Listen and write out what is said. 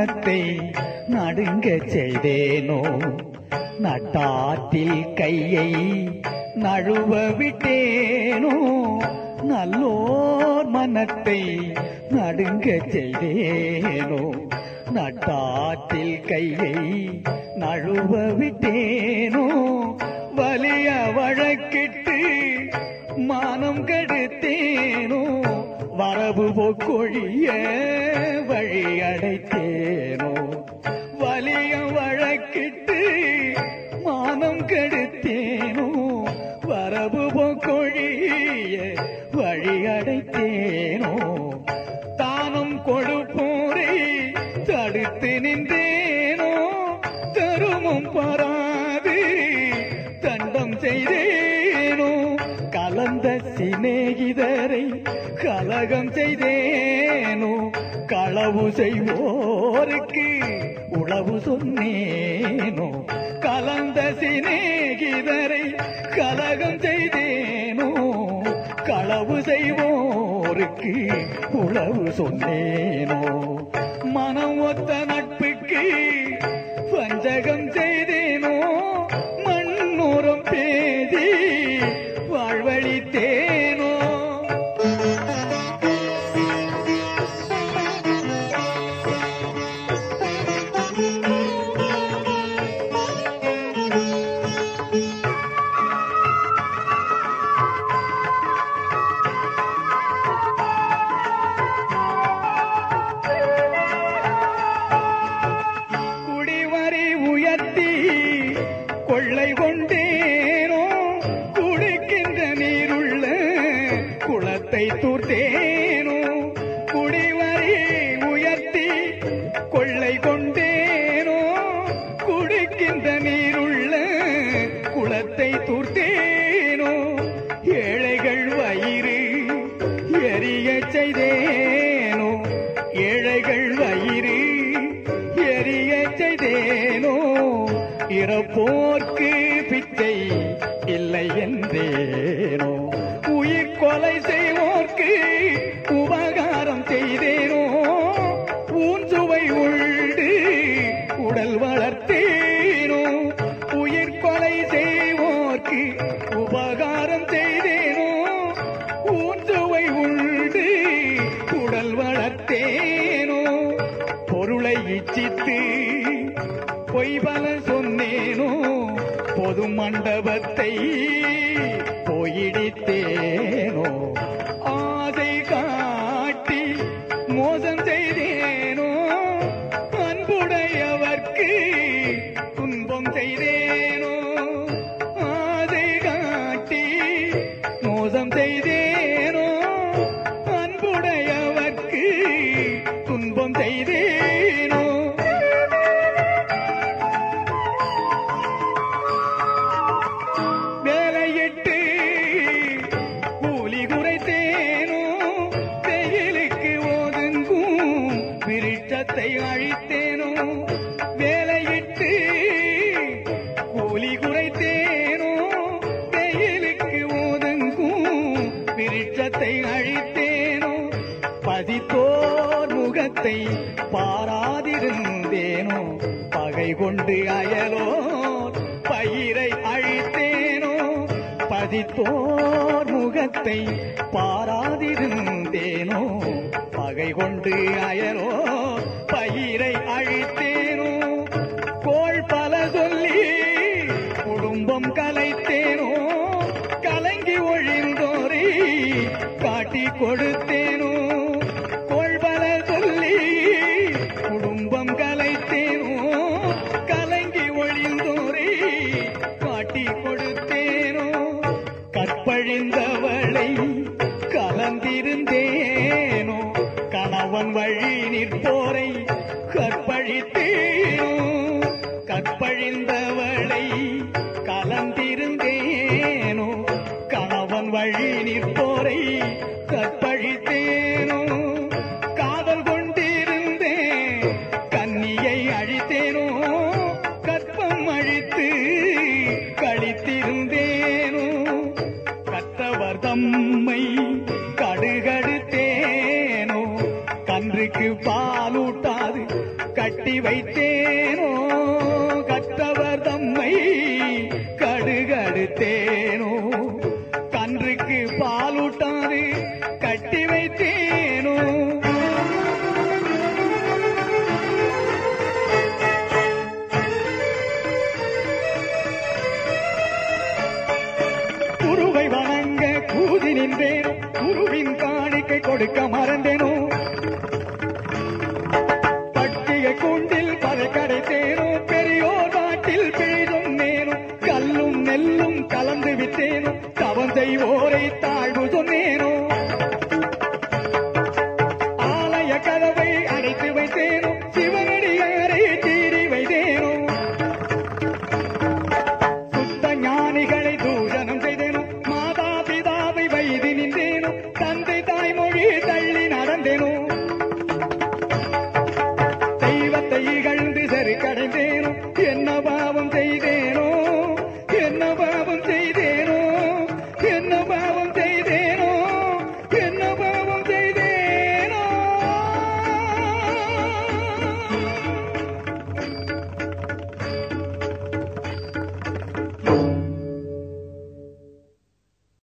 மனத்தை நடுங்க செய்தேனோ? நட்டாற்றில் கையை நழுவ விட்டேனோ? நல்லோர் மனத்தை நடுங்க செய்தேனோ? நட்டாற்றில் கையை நழுவ விட்டேனோ? வலிய வழக்கிட்டு மானம் கெடுத்தேனோ? வரவு போக்கொழிய வழி கலந்த சிநேகிதரை கலகம் செய்தேனோ களவு செய்வோருக்கு உளவு சொன்னேனோ கலந்த சிநேகிதரை கலகம் செய்தேனோ களவு செய்வோருக்கு உளவு சொன்னேனோ. மனம் ஒத்த நட்புக்கு வஞ்சகம் செய் குளத்தை தூர்த்தேனோ குடிவரை உயர்த்தி கொள்ளை கொண்டேனோ குடிக்கின்ற நீருள்ள குளத்தை தூர்த்தேனோ ஏழைகள் வயிறு எரிய செய்தேனோ ஏழைகள் வயிறு எரிய செய்தேனோ இறப்போர்க்கு பிச்சை இல்லை என்றே. கொலை செய்வோர்க்கு உபகாரம் செய்தேனோ? ஊன்சுவை உண்டு உடல் வளர்த்தேனோ? உயிர் கொலை செய்வோர்க்கு உபகாரம் செய்தேனோ? ஊன்சுவை உண்டு உடல் வளர்த்தேனோ? பொருளை இச்சித்து பொய்பல சொன்னேனோ? பொது மண்டபத்தை பாராதிருந்தேனோ பகை கொண்டு அயலோர் பயிரை அழித்தேனோ? பதித்தோர் முகத்தை பாராதிருந்தேனோ? பகை கொண்டு அயலோ? பயிரை அழித்தேனோ? கோள் பல சொல்லி குடும்பம் கலைத்தேனோ? கலங்கி ஒழிந்தோரை காட்டி கொடுத்தேன்? கற்பழிந்தவளை கலந்திருந்தேனோ கணவன் வழி நிற்போரை கற்பழித்தேனோ காதல் கொண்டிருந்தேன் கன்னியை அழித்தேனோ கற்பம் அழித்து கழித்திருந்தேனோ கற்றவர் தம்மை கடுகடுத்தேனோ கன்றுக்கு பாலூட்டாது கட்டி வைத்தேனோ கட்டி வைத்தேனோ? குருவை வணங்க கூதி நின்றேனோ? குருவின் காணிக்கை கொடுக்க மறந்தேனோ? பட்டிகை கூண்டில் பதை கடைத்தேனோ? பெரியோர் நாட்டில் பிழைதும் நேனும் கல்லும் நெல்லும் கலந்து விட்டேனோ? தவந்தை ஓரை